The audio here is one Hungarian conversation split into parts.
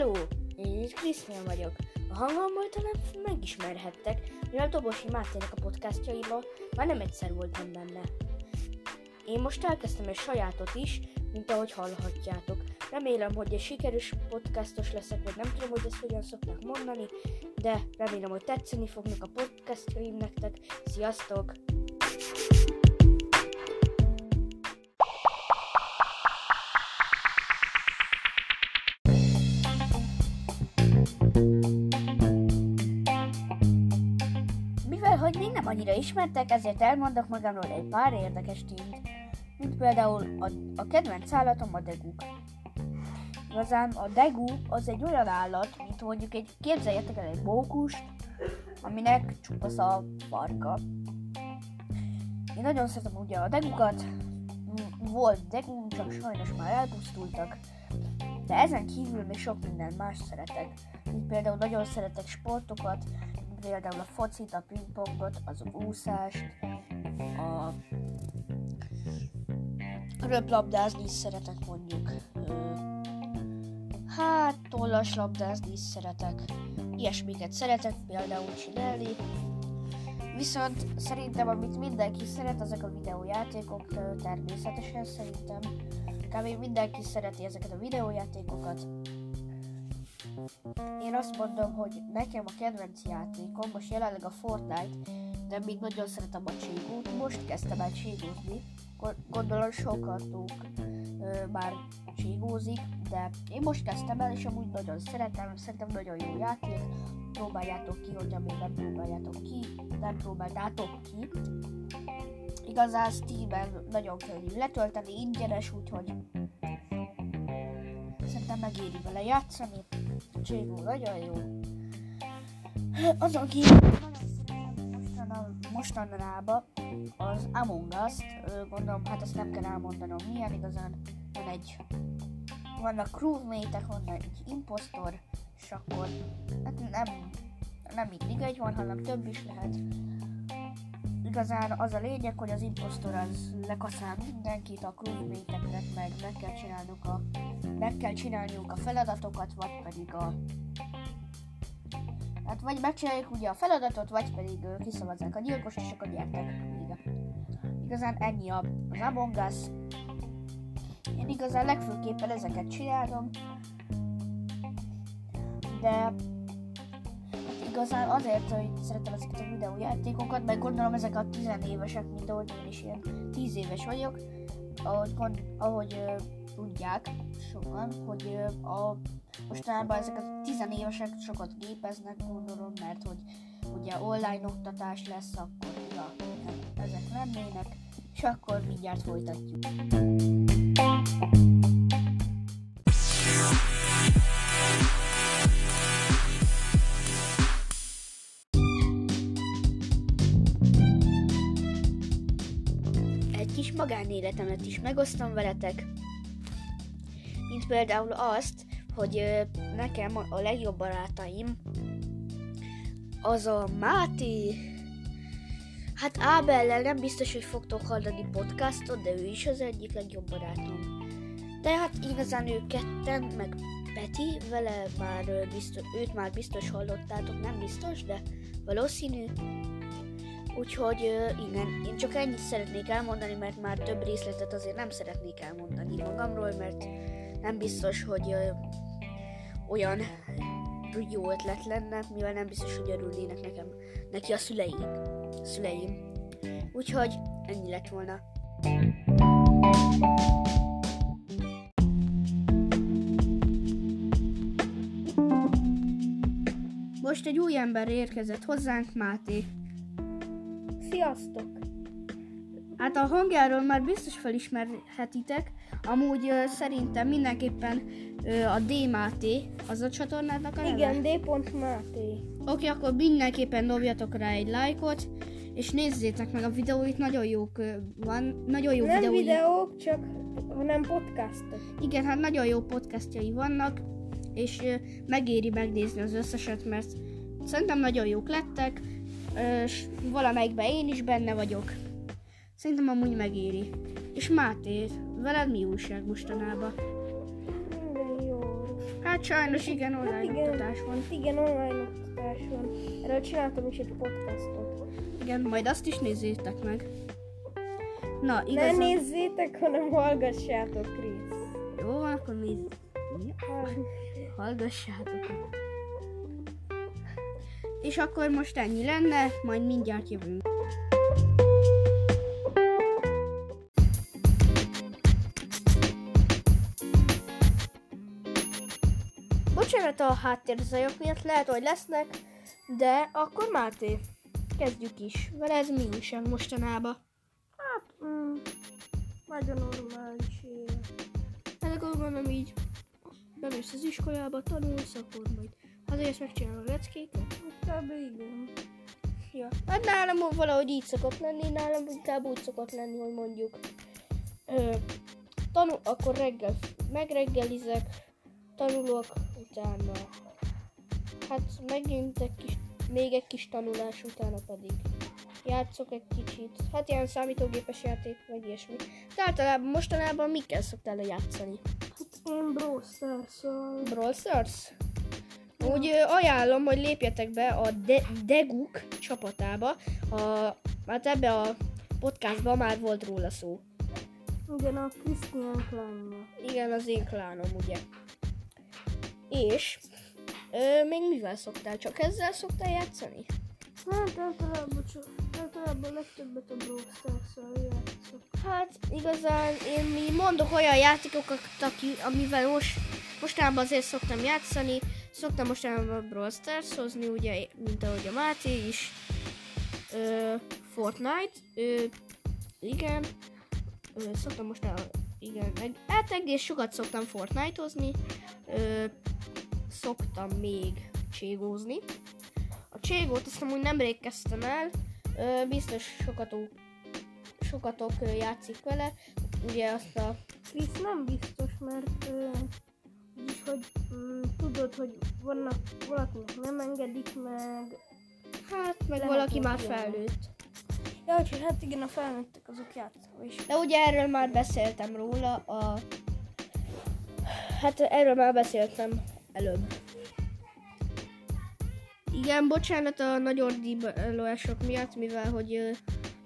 Hello! Én itt Krisztián vagyok. A hangomból talán megismerhettek, mivel Dobosi Mátének a podcastjaiba már nem egyszer voltam benne. Én most elkezdtem egy sajátot is, mint ahogy hallhatjátok. Remélem, hogy egy sikeres podcastos leszek, vagy nem tudom, hogy ezt hogyan szokták mondani, de remélem, hogy tetszeni fognak a podcastjaim nektek. Sziasztok! Annyira ismertek, ezért elmondok magamról egy pár érdekes tényt, mint például a, a kedvenc állatom a deguk. Igazán a degu az egy olyan állat, mint mondjuk egy, képzeljetek el egy mókust, aminek csupasz a farka. Én nagyon szeretem ugye a degukat, volt degum, csak sajnos már elpusztultak, de ezen kívül még sok minden más szeretek, mint például nagyon szeretek sportokat, például a focit, a pingpongot, az úszást, a röplabdázni is szeretek mondjuk. Hát, tollas labdázni is szeretek. Ilyesmiket szeretek például csinálni. Viszont szerintem, amit mindenki szeret, ezek a videójátékok természetesen szerintem. Kb. mindenki szereti ezeket a videójátékokat. Én azt mondom, hogy nekem a kedvenc játékom most jelenleg a Fortnite, de még nagyon szeretem a Cségót. Most kezdtem el cségózni. Go- Gondolom sokatok már cségózik, de én most kezdtem el, és amúgy nagyon szeretem, szerintem nagyon jó játék. Próbáljátok ki, hogyha még nem próbáljátok ki, nem próbáljátok ki. Igazán Steam-en nagyon könnyű letölteni, ingyenes, úgyhogy szerintem megéri vele játszani. Cségó nagyon jó. Azon kívül mostana- mostanában az Among Us-t, Ö, gondolom, hát ezt nem kell elmondanom milyen, igazán van egy vannak crewmate van egy impostor, és akkor hát nem, nem mindig egy van, hanem több is lehet. Igazán az a lényeg, hogy az impostor az lekaszál mindenkit, a crewmate-eknek meg meg kell csinálnunk a meg kell csinálniuk a feladatokat, vagy pedig a Hát vagy megcsináljuk ugye a feladatot, vagy pedig ö, kiszavazzák a gyilkost, és akkor nyertek. Igen. Igazán ennyi a, az Among Us. Én igazán legfőképpen ezeket csinálom. De igazán azért, hogy szeretem ezeket a videójátékokat, meg gondolom ezek a tizenévesek, mint ahogy én is ilyen tíz éves vagyok, ahogy, gond, ahogy ö, tudják sokan, hogy ö, a mostanában ezek a tizenévesek sokat gépeznek, gondolom, mert hogy ugye online oktatás lesz, akkor ja, ezek lennének, és akkor mindjárt folytatjuk. Kis magánéletemet is megosztom veletek, mint például azt, hogy nekem a- legjobb barátaim az a Máté, hát Ábellel nem biztos, hogy fogtok hallani podcastot, de ő is az egyik legjobb barátom. De hát igazán ők ketten, meg Peti, vele már biztos, őt már biztos hallottátok, nem biztos, de valószínű. Úgyhogy igen, én csak ennyit szeretnék elmondani, mert már több részletet azért nem szeretnék elmondani magamról, mert nem biztos, hogy olyan jó ötlet lenne, mivel nem biztos, hogy örülnének nekem, neki a szüleim. szüleim. Úgyhogy ennyi lett volna. Most egy új ember érkezett hozzánk, Máté. Sziasztok! Hát a hangjáról már biztos felismerhetitek, amúgy ö, szerintem mindenképpen ö, a D Máté, az a csatornádnak a neve? Igen, D. Máté. Oké, akkor mindenképpen dobjatok rá egy lájkot, és nézzétek meg a videóit, nagyon jók ö, van, nagyon jó Nem videói. videók, csak hanem podcastok. Igen, hát nagyon jó podcastjai vannak, és ö, megéri megnézni az összeset, mert szerintem nagyon jók lettek, és valamelyikben én is benne vagyok. Szerintem amúgy megéri. És Máté, veled mi újság mostanában? Minden jó. Hát Hát sajnos igen, online Hát igen. oktatás van. Igen, online oktatás van. Erről csináltam is egy podcastot. Igen, majd azt is nézzétek meg. Na, Ne igazán... nézzétek, hanem hallgassátok, Krisz. Jó, van, akkor. Mi? Hallgassátok. És akkor most ennyi lenne, majd mindjárt jövünk. Bocsánat a háttérzajok miatt, lehet, hogy lesznek, de akkor Máté, kezdjük is. Veled mi újság mostanában? Hát, mm, nagyon normális élet. Hát akkor gondolom így, bemész az iskolába, tanulsz, akkor majd hazajössz, megcsinálod a leckéket. Kb. igen. Ja. Hát nálam valahogy így szokott lenni, nálam inkább úgy szokott lenni, hogy mondjuk ö, tanul, akkor reggel megreggelizek, tanulok, utána hát megint egy kis, még egy kis tanulás, utána pedig játszok egy kicsit, hát ilyen számítógépes játék, meg ilyesmi. De általában mostanában mikkel szoktál játszani? Hát én Brawl Stars-szal. Brawl Stars? Úgy ajánlom, hogy lépjetek be a De- Deguk csapatába. A, hát ebbe a podcastban már volt róla szó. Igen, a Christian klánja. Igen, az én klánom, ugye. És ö, még mivel szoktál? Csak ezzel szoktál játszani? Hát általában csak, általában legtöbbet a Brawl Stars-szal játszok. Hát igazán én mi mondok olyan játékokat, aki, amivel most, mostanában azért szoktam játszani. Szoktam mostanában Brawl Stars hozni, ugye, mint ahogy a Máté is. Ö, Fortnite, ö, igen. Ö, szoktam mostanában, igen, meg, hát egész sokat szoktam Fortnite hozni. Ö, szoktam még cségózni. A cségót azt amúgy nemrég kezdtem el, ö, biztos sokatok, sokatok játszik vele. Ugye azt a Krisz nem biztos, mert ö, úgyis, hogy mm, tudod, hogy vannak valakinek nem engedik meg. Hát, meg valaki már ilyen. felnőtt. Ja, úgyhogy hát igen, a felnőttek azok játszanak is. De ugye erről már beszéltem róla a... Hát erről már beszéltem előbb. Igen, bocsánat a nagy ordítások miatt, mivel hogy ö,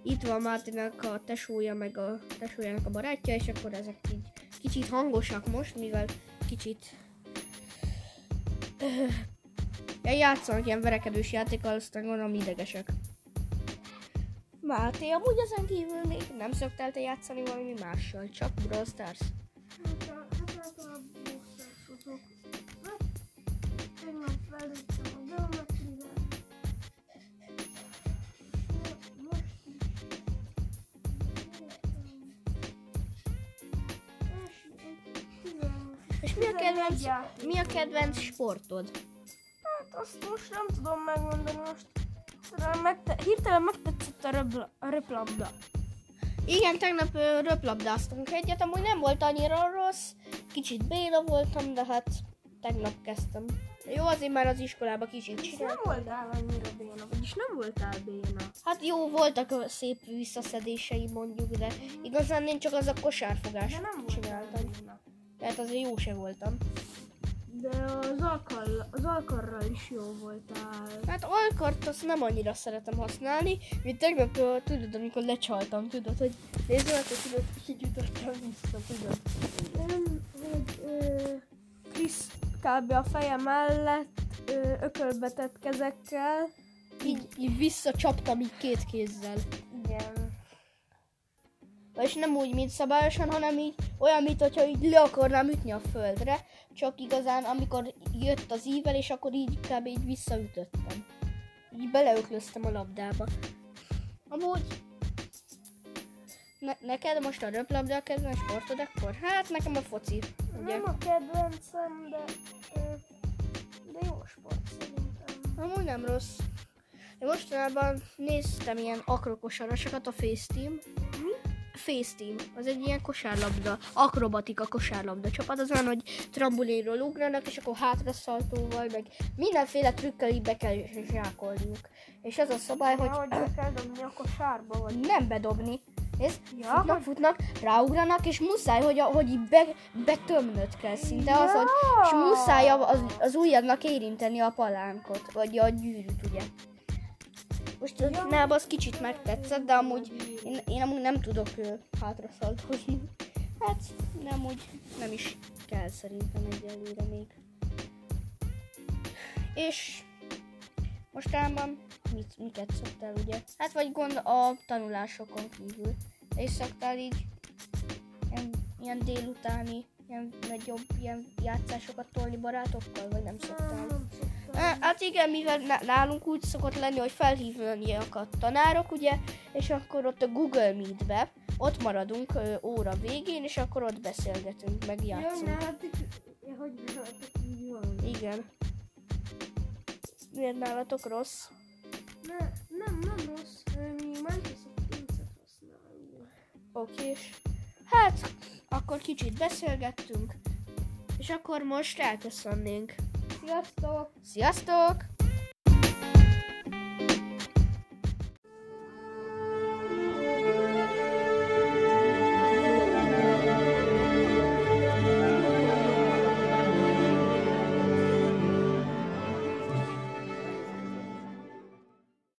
itt van Mártinak a tesója, meg a tesójának a barátja, és akkor ezek így kicsit hangosak most, mivel kicsit ja, játszanak ilyen verekedős játékkal, aztán gondolom idegesek. Máté, amúgy ezen kívül még nem szoktál te játszani valami mással, csak Brawl Stars? Hát általában busztársatok. Tegnap felültem a geometrivel. És mi a kedvenc, mi a kedvenc sportod? Hát azt most nem tudom megmondani most. Megte- hirtelen megtetszett a, röbla- a röplabda. Igen, tegnap ö, röplabdáztunk egyet, amúgy nem volt annyira rossz, kicsit béna voltam, de hát tegnap kezdtem. Jó, azért már az iskolába kicsit És nem csináltam. voltál annyira béna, vagyis nem voltál béna. Hát jó, voltak ö, szép visszaszedései mondjuk, de igazán én csak az a kosárfogást De nem voltál csináltam. béna. Tehát azért jó se voltam. De az, alkal, az alkarral is jó voltál. Hát alkart azt nem annyira szeretem használni, mint tegnap, tudod, amikor lecsaltam, tudod, hogy nézd meg, hogy tudod, kicsit adtam vissza, tudod. Nem, hogy ö, Krisz kb. a feje mellett ö, ökölbetett kezekkel. Így, így visszacsaptam így két kézzel. Vagyis nem úgy, mint szabályosan, hanem így olyan, mint hogyha így le akarnám ütni a földre, csak igazán amikor jött az ível, és akkor így kb. így visszaütöttem. Így beleöklöztem a labdába. Amúgy ne- neked most a röplabda a kedvenc sportod akkor? Hát nekem a foci, ugye? Nem a kedvencem, de, de jó sport szerintem. Amúgy nem rossz. Én mostanában néztem ilyen akrokosarasokat a Facetime. Mi? Facetime, az egy ilyen kosárlabda, akrobatika kosárlabda csapat, az olyan, hogy trambulinról ugranak, és akkor hátra szaltóval, meg mindenféle trükkel így be kell zsákolniuk. És az a szabály, hogy Hogy be kell dobni a kosárba, vagy nem bedobni, Nézd, Ja, futnak, futnak, ráugranak, és muszáj, hogy, a, hogy így be, betömnöd kell szinte az, hogy, és muszáj az, az ujjadnak érinteni a palánkot, vagy a gyűrűt, ugye. Most ja. nálam az kicsit megtetszett, de amúgy én, én amúgy nem tudok ö, hátra szaltozni. Hát nem úgy, nem is kell szerintem egyelőre még. És mostában mit, miket szoktál ugye? Hát vagy gond a tanulásokon kívül. És szoktál így ilyen, ilyen délutáni, ilyen nagyobb ilyen játszásokat tolni barátokkal, vagy nem szoktál? Nem szoktam. Hát igen, mivel ná- nálunk úgy szokott lenni, hogy felhívnak a tanárok, ugye, és akkor ott a Google Meet-be, ott maradunk ö, óra végén, és akkor ott beszélgetünk, meg játszunk. nálatok, ja, hogy nálatok így van. Igen. Miért nálatok rossz? Ne, nem, nem rossz, mi Microsoft Teams-et használunk. Okés. Hát, akkor kicsit beszélgettünk, és akkor most elköszönnénk. Sziasztok! Sziasztok!